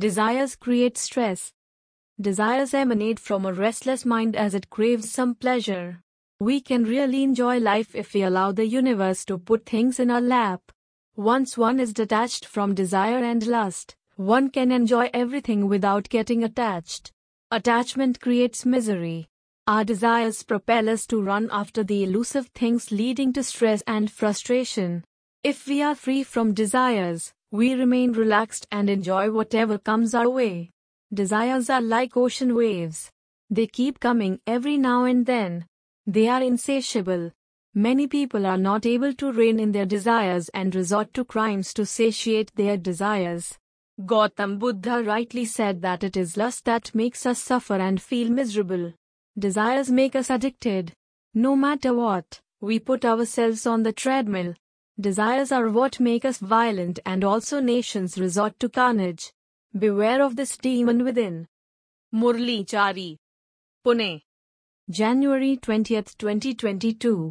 Desires create stress. Desires emanate from a restless mind as it craves some pleasure. We can really enjoy life if we allow the universe to put things in our lap. Once one is detached from desire and lust, one can enjoy everything without getting attached. Attachment creates misery. Our desires propel us to run after the elusive things leading to stress and frustration. If we are free from desires, we remain relaxed and enjoy whatever comes our way. Desires are like ocean waves. They keep coming every now and then. They are insatiable. Many people are not able to rein in their desires and resort to crimes to satiate their desires. Gautam Buddha rightly said that it is lust that makes us suffer and feel miserable. Desires make us addicted. No matter what, we put ourselves on the treadmill. Desires are what make us violent and also nations resort to carnage. Beware of this demon within. Murli Chari. Pune. January 20th, 2022.